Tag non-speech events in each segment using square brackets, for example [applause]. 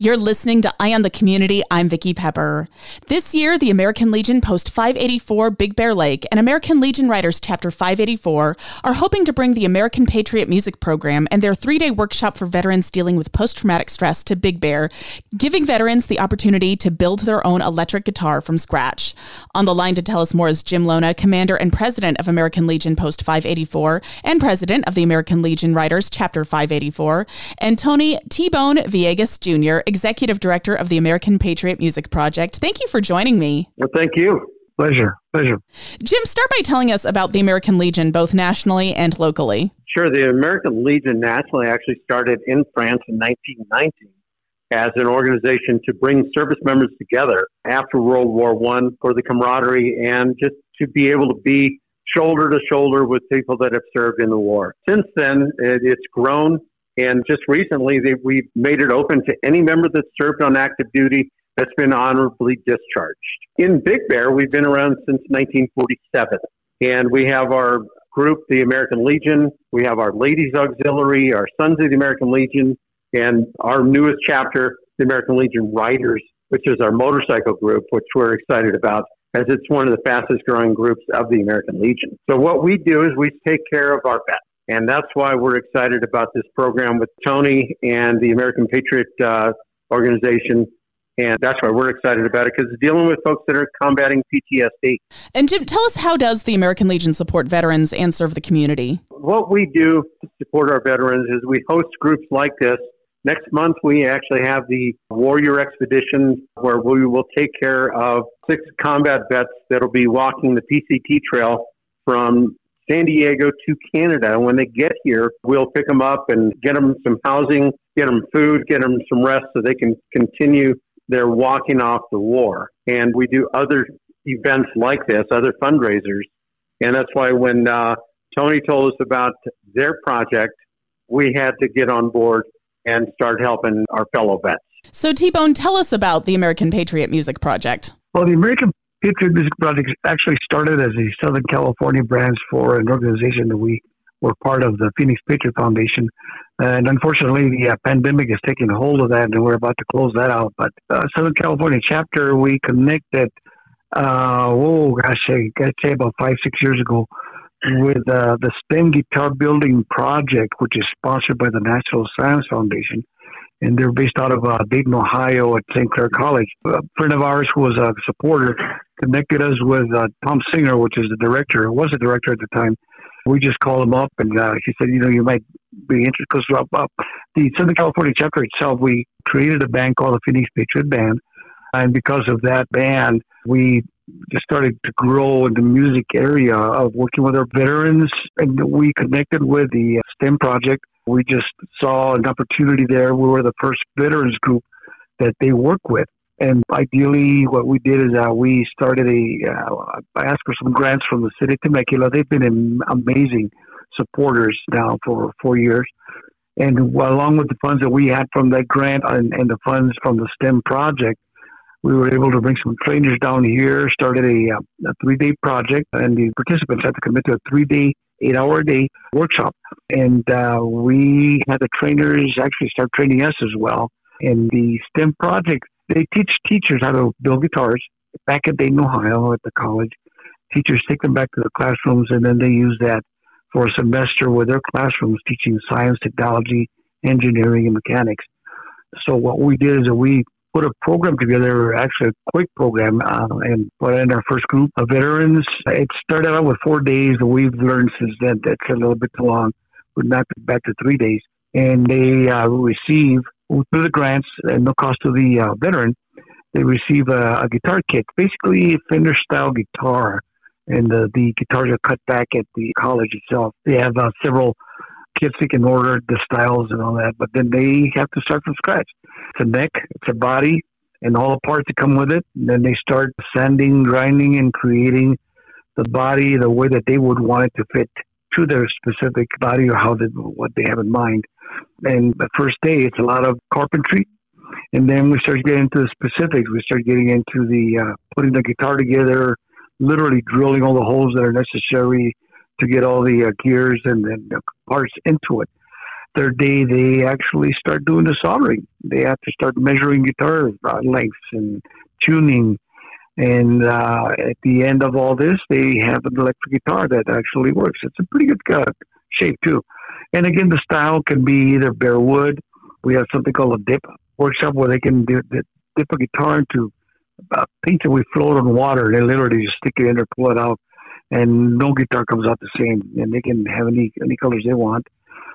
You're listening to Eye on the Community. I'm Vicki Pepper. This year, the American Legion Post 584 Big Bear Lake and American Legion Riders Chapter 584 are hoping to bring the American Patriot Music Program and their three day workshop for veterans dealing with post traumatic stress to Big Bear, giving veterans the opportunity to build their own electric guitar from scratch. On the line to tell us more is Jim Lona, Commander and President of American Legion Post 584 and President of the American Legion Riders Chapter 584, and Tony T Bone Villegas Jr., Executive Director of the American Patriot Music Project. Thank you for joining me. Well, thank you. Pleasure. Pleasure. Jim, start by telling us about the American Legion, both nationally and locally. Sure. The American Legion nationally actually started in France in 1919 as an organization to bring service members together after World War One for the camaraderie and just to be able to be shoulder to shoulder with people that have served in the war. Since then, it, it's grown and just recently, they, we've made it open to any member that's served on active duty that's been honorably discharged. In Big Bear, we've been around since 1947. And we have our group, the American Legion. We have our Ladies Auxiliary, our Sons of the American Legion, and our newest chapter, the American Legion Riders, which is our motorcycle group, which we're excited about as it's one of the fastest growing groups of the American Legion. So what we do is we take care of our vets. And that's why we're excited about this program with Tony and the American Patriot uh, Organization. And that's why we're excited about it because it's dealing with folks that are combating PTSD. And Jim, tell us how does the American Legion support veterans and serve the community? What we do to support our veterans is we host groups like this. Next month, we actually have the Warrior Expedition where we will take care of six combat vets that'll be walking the PCT trail from San Diego to Canada. And when they get here, we'll pick them up and get them some housing, get them food, get them some rest so they can continue their walking off the war. And we do other events like this, other fundraisers. And that's why when uh, Tony told us about their project, we had to get on board and start helping our fellow vets. So, T Bone, tell us about the American Patriot Music Project. Well, the American Patriot Music Project actually started as a Southern California branch for an organization that we were part of, the Phoenix Patriot Foundation. And unfortunately, the uh, pandemic has taken hold of that, and we're about to close that out. But uh, Southern California chapter, we connected, uh, oh gosh, I gotta say about five, six years ago, with uh, the STEM Guitar Building Project, which is sponsored by the National Science Foundation and they're based out of uh, Dayton, Ohio, at Sinclair College. A friend of ours who was a supporter connected us with uh, Tom Singer, which is the director, was the director at the time. We just called him up, and uh, he said, you know, you might be interested because uh, the Southern California chapter itself, we created a band called the Phoenix Patriot Band, and because of that band, we just started to grow in the music area of working with our veterans, and we connected with the STEM project we just saw an opportunity there. We were the first veterans group that they work with. And ideally, what we did is uh, we started a. Uh, I asked for some grants from the city of Temecula. They've been amazing supporters now for four years. And along with the funds that we had from that grant and, and the funds from the STEM project, we were able to bring some trainers down here, started a, uh, a three day project, and the participants had to commit to a three day eight hour day workshop. And uh, we had the trainers actually start training us as well. And the STEM project, they teach teachers how to build guitars back at Dayton, Ohio at the college. Teachers take them back to the classrooms and then they use that for a semester with their classrooms teaching science, technology, engineering, and mechanics. So what we did is that we put a program together, actually a quick program, uh, and put in our first group of veterans. It started out with four days, and we've learned since then that's a little bit too long. We knocked it back to three days, and they uh, receive through the grants no cost to the uh, veteran. They receive a, a guitar kit, basically a Fender style guitar, and the, the guitars are cut back at the college itself. They have uh, several they can order, the styles and all that, but then they have to start from scratch. It's a neck, it's a body, and all the parts that come with it. And then they start sanding, grinding, and creating the body the way that they would want it to fit to their specific body or how they, what they have in mind. And the first day, it's a lot of carpentry. And then we start getting into the specifics. We start getting into the uh, putting the guitar together, literally drilling all the holes that are necessary to get all the uh, gears and, the parts into it. Third day, they actually start doing the soldering. They have to start measuring guitar lengths and tuning. And uh, at the end of all this, they have an electric guitar that actually works. It's a pretty good uh, shape, too. And again, the style can be either bare wood. We have something called a dip workshop where they can dip, dip a guitar into uh, paint that we float on water. They literally just stick it in or pull it out and no guitar comes out the same, and they can have any any colors they want.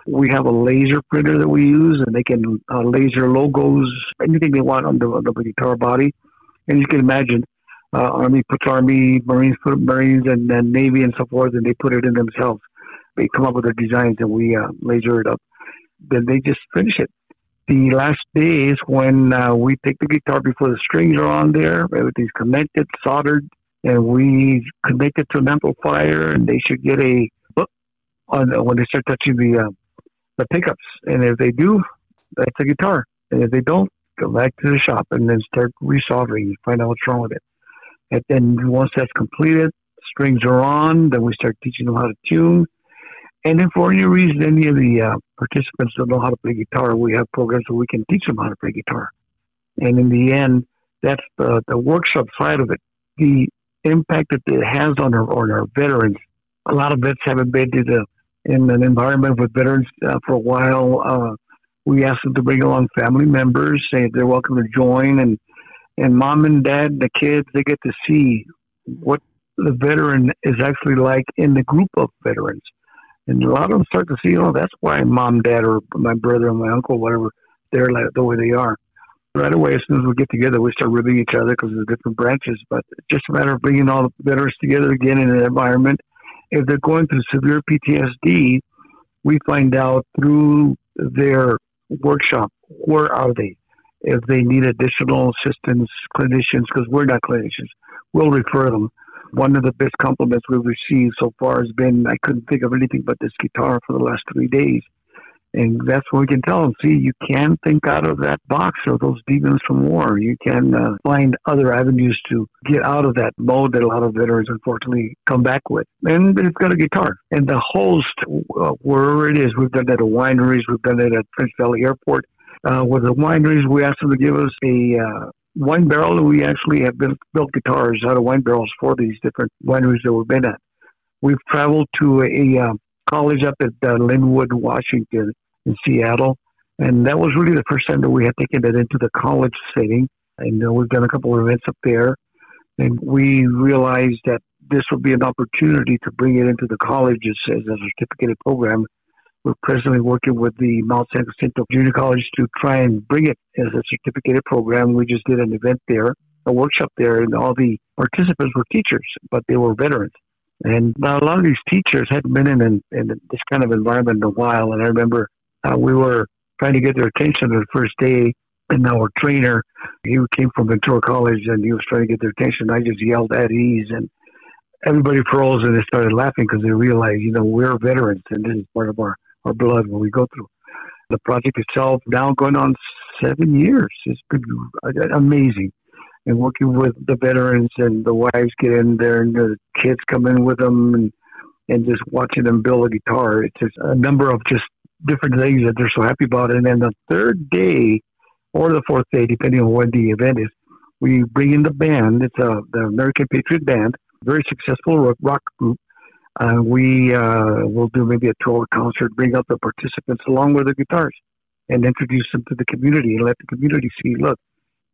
We have a laser printer that we use, and they can uh, laser logos, anything they want on the, on the guitar body. And you can imagine, uh, Army puts Army, Marines put Marines, and then Navy and so forth, and they put it in themselves. They come up with their designs, and we uh, laser it up. Then they just finish it. The last day is when uh, we take the guitar before the strings are on there, everything's connected, soldered, and we connect it to an amplifier, and they should get a book on when they start touching the uh, the pickups. And if they do, that's a guitar. And if they don't, go back to the shop and then start resoldering. Find out what's wrong with it. And then once that's completed, strings are on. Then we start teaching them how to tune. And if for any reason any of the uh, participants don't know how to play guitar, we have programs where we can teach them how to play guitar. And in the end, that's the, the workshop side of it. The impact that it has on our, on our veterans. A lot of vets haven't been to the, in an environment with veterans uh, for a while. Uh, we ask them to bring along family members, say they're welcome to join, and and mom and dad, the kids, they get to see what the veteran is actually like in the group of veterans. And a lot of them start to see, oh, that's why mom, dad, or my brother or my uncle, whatever, they're like the way they are right away, as soon as we get together, we start ribbing each other because of the different branches. But it's just a matter of bringing all the veterans together again in an environment. If they're going through severe PTSD, we find out through their workshop where are they. If they need additional assistance, clinicians, because we're not clinicians, we'll refer them. One of the best compliments we've received so far has been I couldn't think of anything but this guitar for the last three days and that's what we can tell them. See, you can think out of that box or those demons from war. You can uh, find other avenues to get out of that mode that a lot of veterans unfortunately come back with. And it's got a guitar. And the host, uh, wherever it is, we've done that at wineries, we've done it at French Valley Airport. Uh, with the wineries, we asked them to give us a uh, wine barrel, and we actually have built, built guitars out of wine barrels for these different wineries that we've been at. We've traveled to a, a uh, college up at uh, Lynnwood, Washington, in Seattle. And that was really the first time that we had taken it into the college setting. And uh, we've done a couple of events up there. And we realized that this would be an opportunity to bring it into the colleges as a certificated program. We're presently working with the Mount San Jacinto Junior College to try and bring it as a certificated program. We just did an event there, a workshop there, and all the participants were teachers, but they were veterans. And a lot of these teachers hadn't been in, in, in this kind of environment in a while. And I remember uh, we were trying to get their attention the first day. And our trainer, he came from Ventura College and he was trying to get their attention. I just yelled at ease and everybody froze and they started laughing because they realized, you know, we're veterans and this is part of our, our blood when we go through. The project itself now going on seven years. It's been amazing. And working with the veterans and the wives get in there and the kids come in with them and, and just watching them build a guitar. It's just a number of just different things that they're so happy about. And then the third day or the fourth day, depending on when the event is, we bring in the band. It's a, the American Patriot Band, very successful rock rock group. Uh, we uh, will do maybe a tour concert, bring out the participants along with the guitars. and introduce them to the community and let the community see, look,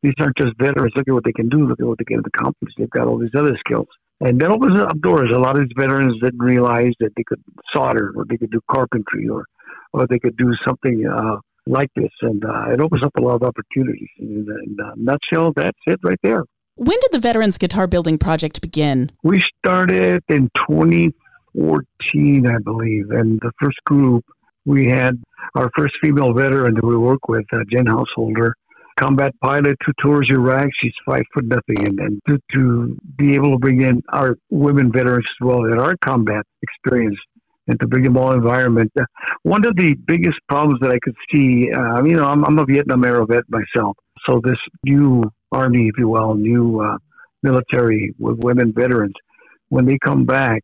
these aren't just veterans. Look at what they can do. Look at what they can accomplish. They've got all these other skills. And that opens up doors. A lot of these veterans didn't realize that they could solder or they could do carpentry or, or they could do something uh, like this. And uh, it opens up a lot of opportunities. In, in a nutshell, that's it right there. When did the Veterans Guitar Building Project begin? We started in 2014, I believe. And the first group, we had our first female veteran that we work with, uh, Jen Householder combat pilot two tours Iraq. She's five foot nothing, and, and to, to be able to bring in our women veterans as well that are combat experience and to bring them all environment. One of the biggest problems that I could see, uh, you know, I'm, I'm a Vietnam era vet myself, so this new army, if you will, new uh, military with women veterans, when they come back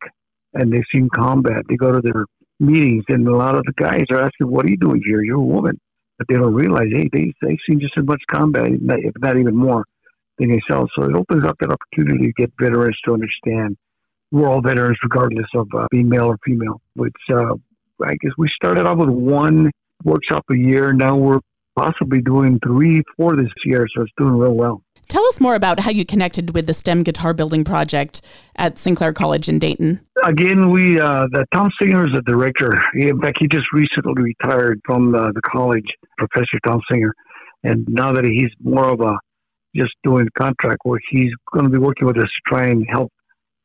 and they've seen combat, they go to their meetings, and a lot of the guys are asking, "What are you doing here? You're a woman." but they don't realize, hey, they, they've seen just as much combat, if not even more, than yourself. So it opens up that opportunity to get veterans to understand we're all veterans regardless of uh, being male or female. Which uh, I guess we started off with one workshop a year. Now we're possibly doing three, four this year, so it's doing real well. Tell us more about how you connected with the STEM Guitar Building Project at Sinclair College in Dayton. Again, we uh, the Tom Singer is the director. He, in fact, he just recently retired from the, the college, Professor Tom Singer, and now that he's more of a just doing contract work, he's going to be working with us to try and help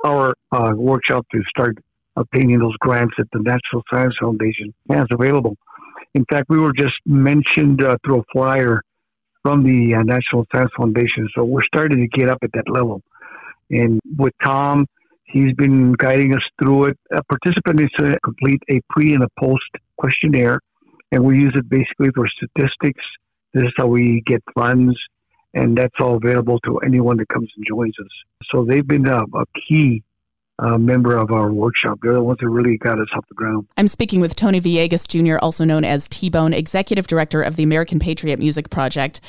our uh, workshop to start obtaining those grants that the National Science Foundation has available. In fact, we were just mentioned uh, through a flyer from the uh, National Science Foundation. So we're starting to get up at that level. And with Tom, he's been guiding us through it. A participant needs to complete a pre and a post questionnaire, and we use it basically for statistics. This is how we get funds, and that's all available to anyone that comes and joins us. So they've been a, a key uh, member of our workshop. They're the ones that really got us off the ground. I'm speaking with Tony Villegas Jr., also known as T Bone, Executive Director of the American Patriot Music Project.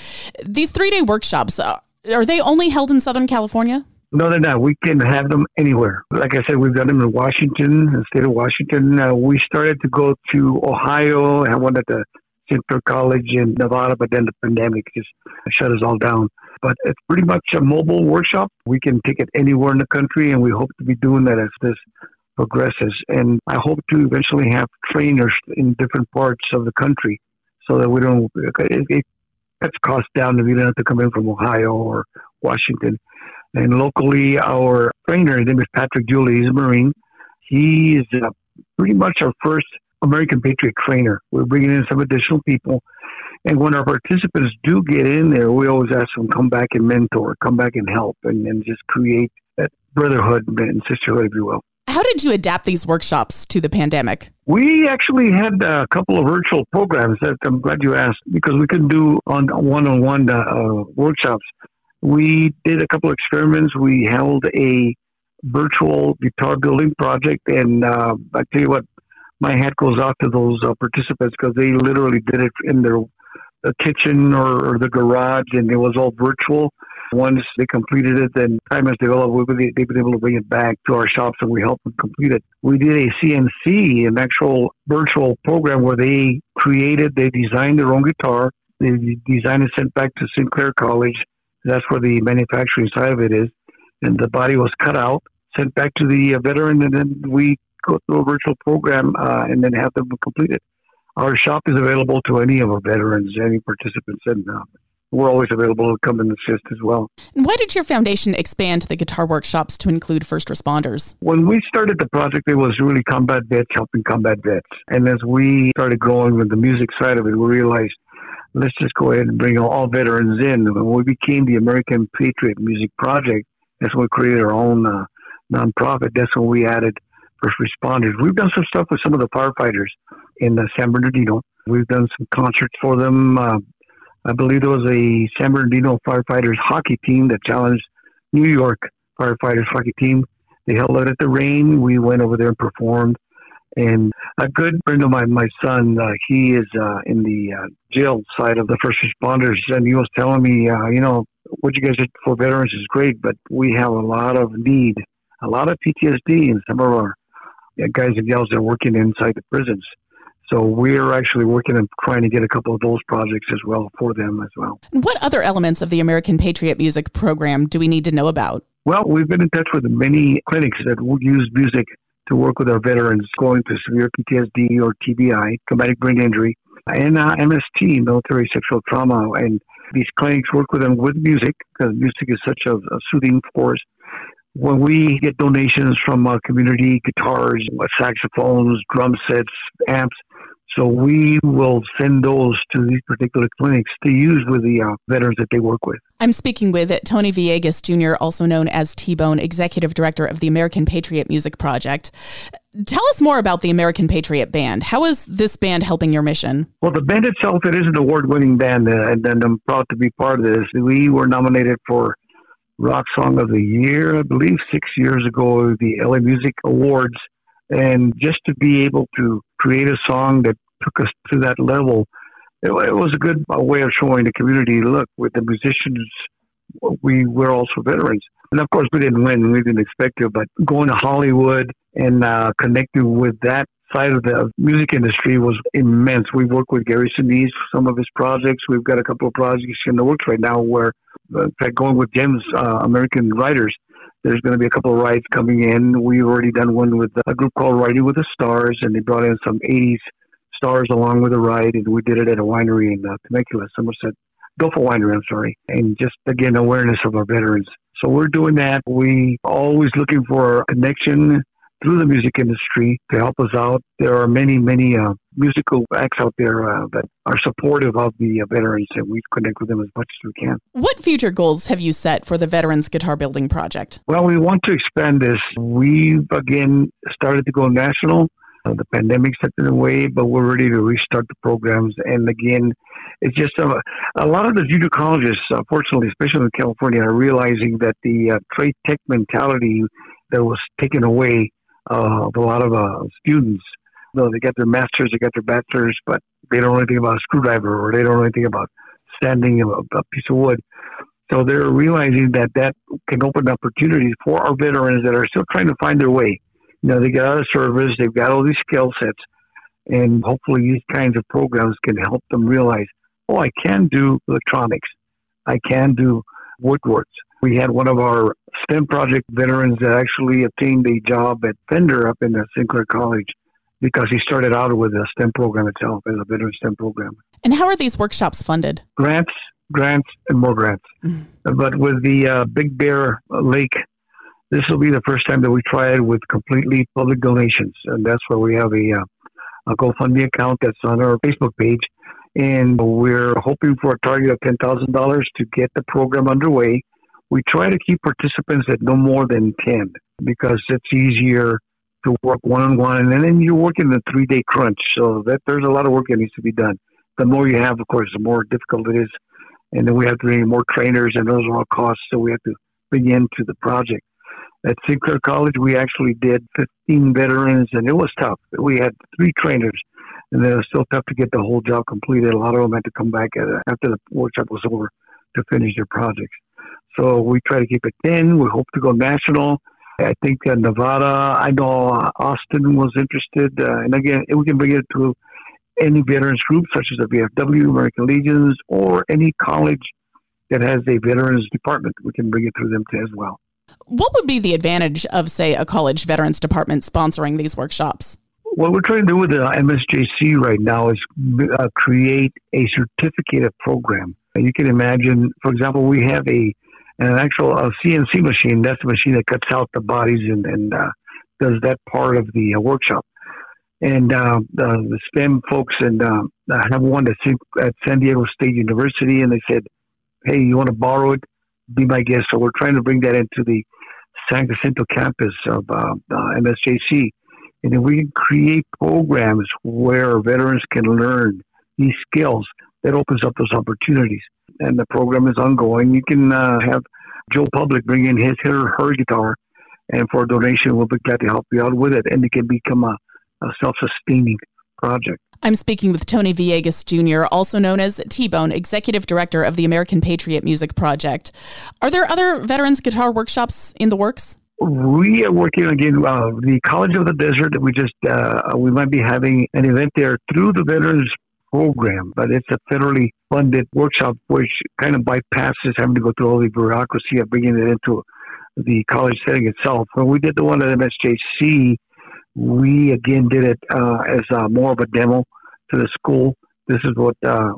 These three day workshops, uh, are they only held in Southern California? No, they're not. We can have them anywhere. Like I said, we've done them in Washington, the state of Washington. Uh, we started to go to Ohio, and one at the Sinclair College in Nevada, but then the pandemic just shut us all down. But it's pretty much a mobile workshop. We can take it anywhere in the country, and we hope to be doing that as this progresses. And I hope to eventually have trainers in different parts of the country so that we don't, it, it cuts costs down if you don't have to come in from Ohio or Washington. And locally, our trainer, his name is Patrick Julie, he's a Marine. He is uh, pretty much our first American Patriot trainer. We're bringing in some additional people and when our participants do get in there, we always ask them come back and mentor, come back and help, and, and just create that brotherhood and sisterhood, if you will. How did you adapt these workshops to the pandemic? We actually had a couple of virtual programs that I'm glad you asked because we couldn't do on one-on-one uh, workshops. We did a couple of experiments. We held a virtual guitar building project, and uh, I tell you what, my hat goes out to those uh, participants because they literally did it in their the kitchen or, or, the garage, and it was all virtual. Once they completed it, then time has developed. We've been able to bring it back to our shops, and we helped them complete it. We did a CNC, an actual virtual program where they created, they designed their own guitar. They designed and sent back to Sinclair College. That's where the manufacturing side of it is. And the body was cut out, sent back to the uh, veteran, and then we go through a virtual program uh, and then have them complete it our shop is available to any of our veterans, any participants, and uh, we're always available to come and assist as well. And why did your foundation expand the guitar workshops to include first responders? When we started the project, it was really combat vets helping combat vets. And as we started growing with the music side of it, we realized let's just go ahead and bring all veterans in. When we became the American Patriot Music Project, that's when we created our own uh, nonprofit. That's when we added first responders. We've done some stuff with some of the firefighters in uh, San Bernardino. We've done some concerts for them. Uh, I believe there was a San Bernardino firefighters hockey team that challenged New York firefighters hockey team. They held out at the rain. We went over there and performed. And a good friend of mine, my son, uh, he is uh, in the uh, jail side of the first responders, and he was telling me, uh, you know, what you guys did for veterans is great, but we have a lot of need, a lot of PTSD in some of our guys and gals that are working inside the prisons. So we're actually working on trying to get a couple of those projects as well for them as well. And what other elements of the American Patriot Music program do we need to know about? Well, we've been in touch with many clinics that would use music to work with our veterans going through severe PTSD or TBI, traumatic brain injury, and uh, MST, military sexual trauma. And these clinics work with them with music because music is such a, a soothing force. When we get donations from our community, guitars, saxophones, drum sets, amps, so we will send those to these particular clinics to use with the uh, veterans that they work with. I'm speaking with Tony Villegas Jr., also known as T Bone, Executive Director of the American Patriot Music Project. Tell us more about the American Patriot Band. How is this band helping your mission? Well, the band itself, it is an award winning band, and, and I'm proud to be part of this. We were nominated for Rock Song of the Year, I believe, six years ago, the LA Music Awards. And just to be able to create a song that took us to that level, it, it was a good way of showing the community, look, with the musicians, we were also veterans. And of course, we didn't win. We didn't expect to, but going to Hollywood and uh, connecting with that side of the music industry was immense. We worked with Gary Sinise for some of his projects. We've got a couple of projects in the works right now where, uh, in fact, going with Jim's uh, American Riders, there's going to be a couple of rides coming in. We've already done one with a group called Riding with the Stars, and they brought in some 80s stars along with the ride, and we did it at a winery in uh, Temecula, Somerset, Doffo Winery, I'm sorry, and just again awareness of our veterans. So we're doing that. We always looking for a connection through the music industry to help us out. There are many, many uh, musical acts out there uh, that are supportive of the uh, veterans, and we connect with them as much as we can. What future goals have you set for the Veterans Guitar Building Project? Well, we want to expand this. We've again started to go national. Uh, the pandemic set in the way, but we're ready to restart the programs. And again, it's just a, a lot of the junior colleges, unfortunately, especially in California, are realizing that the uh, trade tech mentality that was taken away uh, of a lot of uh, students. You know, they get their masters, they get their bachelors, but they don't know anything about a screwdriver or they don't know anything about sanding a, a piece of wood. So they're realizing that that can open opportunities for our veterans that are still trying to find their way. You know, they get out of service, they've got all these skill sets, and hopefully these kinds of programs can help them realize, oh, I can do electronics, I can do woodworks. We had one of our STEM project veterans that actually obtained a job at Fender up in the Sinclair College because he started out with a STEM program itself as a veteran STEM program. And how are these workshops funded? Grants, grants, and more grants. Mm-hmm. But with the uh, Big Bear Lake, this will be the first time that we try it with completely public donations, and that's where we have a, uh, a GoFundMe account that's on our Facebook page. And we're hoping for a target of $10,000 to get the program underway we try to keep participants at no more than 10 because it's easier to work one on one. And then you're working in a three day crunch. So that there's a lot of work that needs to be done. The more you have, of course, the more difficult it is. And then we have to bring more trainers, and those are all costs. So we have to bring into the project. At Sinclair College, we actually did 15 veterans, and it was tough. We had three trainers, and it was still tough to get the whole job completed. A lot of them had to come back after the workshop was over to finish their projects. So we try to keep it thin. We hope to go national. I think uh, Nevada, I know Austin was interested. Uh, and again, we can bring it to any veterans group, such as the VFW, American Legions, or any college that has a veterans department. We can bring it through them as well. What would be the advantage of, say, a college veterans department sponsoring these workshops? What we're trying to do with the MSJC right now is uh, create a certificate program. You can imagine, for example, we have a and an actual uh, CNC machine. That's the machine that cuts out the bodies and, and uh, does that part of the uh, workshop. And uh, the, the STEM folks and uh, I have one at San Diego State University, and they said, "Hey, you want to borrow it? Be my guest." So we're trying to bring that into the San Jacinto campus of uh, MSJC, and if we can create programs where veterans can learn these skills, that opens up those opportunities and the program is ongoing. You can uh, have Joe Public bring in his her, her guitar, and for a donation, we'll be glad to help you out with it, and it can become a, a self-sustaining project. I'm speaking with Tony Villegas Jr., also known as T Bone, Executive Director of the American Patriot Music Project. Are there other veterans guitar workshops in the works? we are working again. Uh, the College of the Desert. We just uh, we might be having an event there through the Veterans Program, but it's a federally funded workshop, which kind of bypasses having to go through all the bureaucracy of bringing it into the college setting itself. When we did the one at MSJC, we again did it uh, as uh, more of a demo to the school. This is what uh,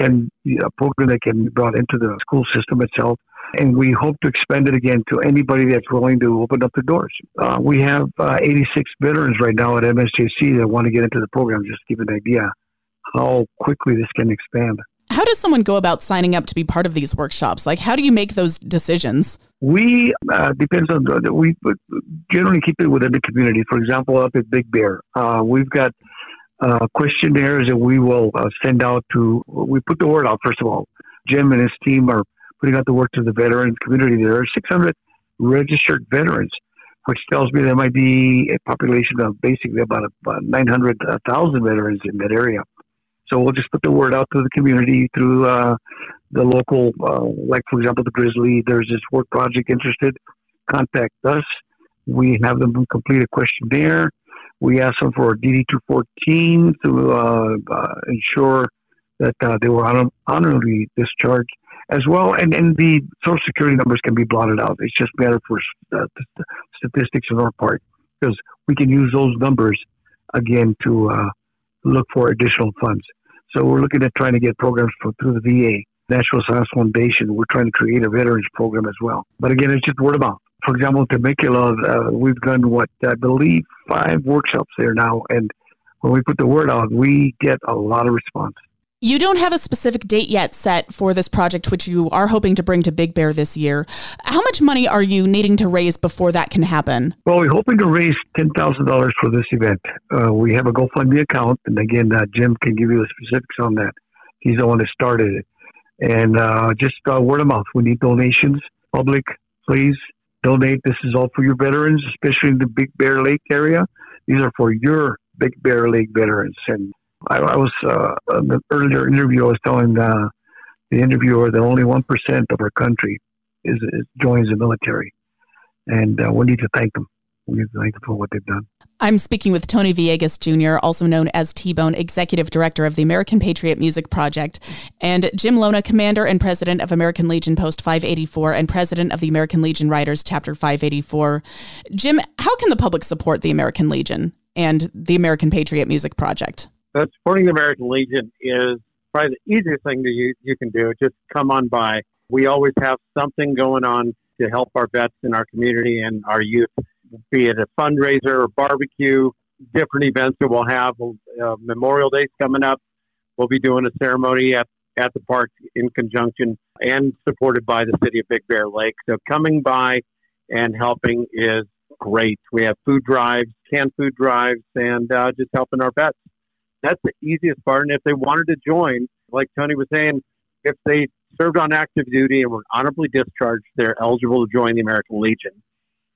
can a program that can be brought into the school system itself. And we hope to expand it again to anybody that's willing to open up the doors. Uh, we have uh, 86 veterans right now at MSJC that want to get into the program. Just to give an idea how quickly this can expand. How does someone go about signing up to be part of these workshops? Like, how do you make those decisions? We uh, depends on the, we generally keep it within the community. For example, up at Big Bear, uh, we've got uh, questionnaires that we will uh, send out to. We put the word out first of all. Jim and his team are putting out the word to the veteran community. There are 600 registered veterans, which tells me there might be a population of basically about, about 900,000 veterans in that area. So we'll just put the word out to the community through uh, the local, uh, like for example, the Grizzly. There's this work project interested. Contact us. We have them complete a questionnaire. We ask them for a DD 214 to uh, uh, ensure that uh, they were honorably discharged as well. And, and the social security numbers can be blotted out. It's just matter for uh, statistics on our part because we can use those numbers again to look for additional funds. So we're looking at trying to get programs for, through the VA, National Science Foundation. We're trying to create a veterans program as well. But again, it's just word of mouth. For example, Temecula, uh, we've done what I believe five workshops there now, and when we put the word out, we get a lot of response. You don't have a specific date yet set for this project, which you are hoping to bring to Big Bear this year. How much money are you needing to raise before that can happen? Well, we're hoping to raise $10,000 for this event. Uh, we have a GoFundMe account, and again, uh, Jim can give you the specifics on that. He's the one that started it. And uh, just uh, word of mouth. We need donations. Public, please donate. This is all for your veterans, especially in the Big Bear Lake area. These are for your Big Bear Lake veterans. And I, I was uh, in the earlier interview. I was telling uh, the interviewer that only one percent of our country is, is, joins the military, and uh, we need to thank them. We need to thank them for what they've done. I'm speaking with Tony Villegas Jr., also known as T Bone, Executive Director of the American Patriot Music Project, and Jim Lona, Commander and President of American Legion Post 584 and President of the American Legion Riders Chapter 584. Jim, how can the public support the American Legion and the American Patriot Music Project? Supporting the American Legion is probably the easiest thing that you, you can do. Just come on by. We always have something going on to help our vets in our community and our youth, be it a fundraiser or barbecue, different events that we'll have. Uh, Memorial Day's coming up. We'll be doing a ceremony at, at the park in conjunction and supported by the city of Big Bear Lake. So coming by and helping is great. We have food drives, canned food drives, and uh, just helping our vets that's the easiest part. And if they wanted to join, like Tony was saying, if they served on active duty and were honorably discharged, they're eligible to join the American Legion.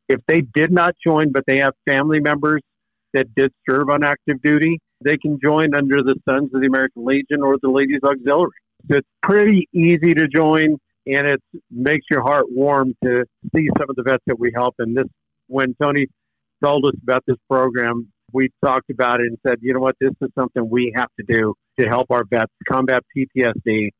If they did not join, but they have family members that did serve on active duty, they can join under the Sons of the American Legion or the Ladies Auxiliary. So it's pretty easy to join, and it makes your heart warm to see some of the vets that we help. And this, when Tony told us about this program, we talked about it and said, you know what, this is something we have to do to help our vets combat PTSD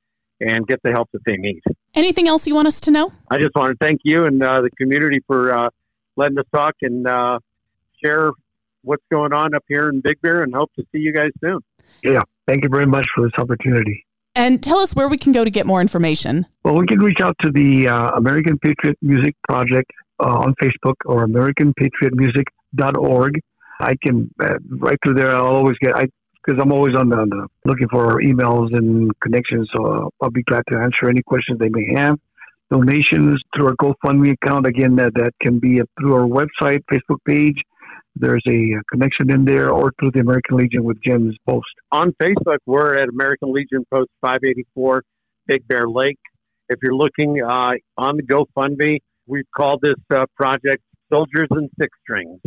and get the help that they need. Anything else you want us to know? I just want to thank you and uh, the community for uh, letting us talk and uh, share what's going on up here in Big Bear and hope to see you guys soon. Yeah, thank you very much for this opportunity. And tell us where we can go to get more information. Well, we can reach out to the uh, American Patriot Music Project uh, on Facebook or AmericanPatriotMusic.org. I can uh, right through there. I'll always get I because I'm always on the, on the, looking for emails and connections. So I'll be glad to answer any questions they may have. Donations through our GoFundMe account again that that can be through our website, Facebook page. There's a connection in there, or through the American Legion with Jim's post. On Facebook, we're at American Legion Post 584, Big Bear Lake. If you're looking uh, on the GoFundMe, we've called this uh, project Soldiers and Six Strings.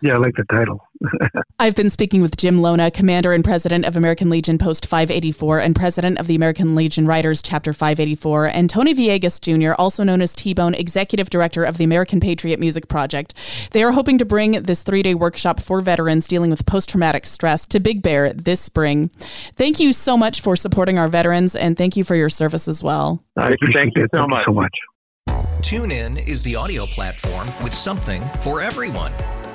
Yeah, I like the title. [laughs] I've been speaking with Jim Lona, commander and president of American Legion Post 584 and president of the American Legion Riders Chapter 584, and Tony Villegas Jr., also known as T Bone, executive director of the American Patriot Music Project. They are hoping to bring this three day workshop for veterans dealing with post traumatic stress to Big Bear this spring. Thank you so much for supporting our veterans, and thank you for your service as well. I thank you so much. so much. TuneIn is the audio platform with something for everyone.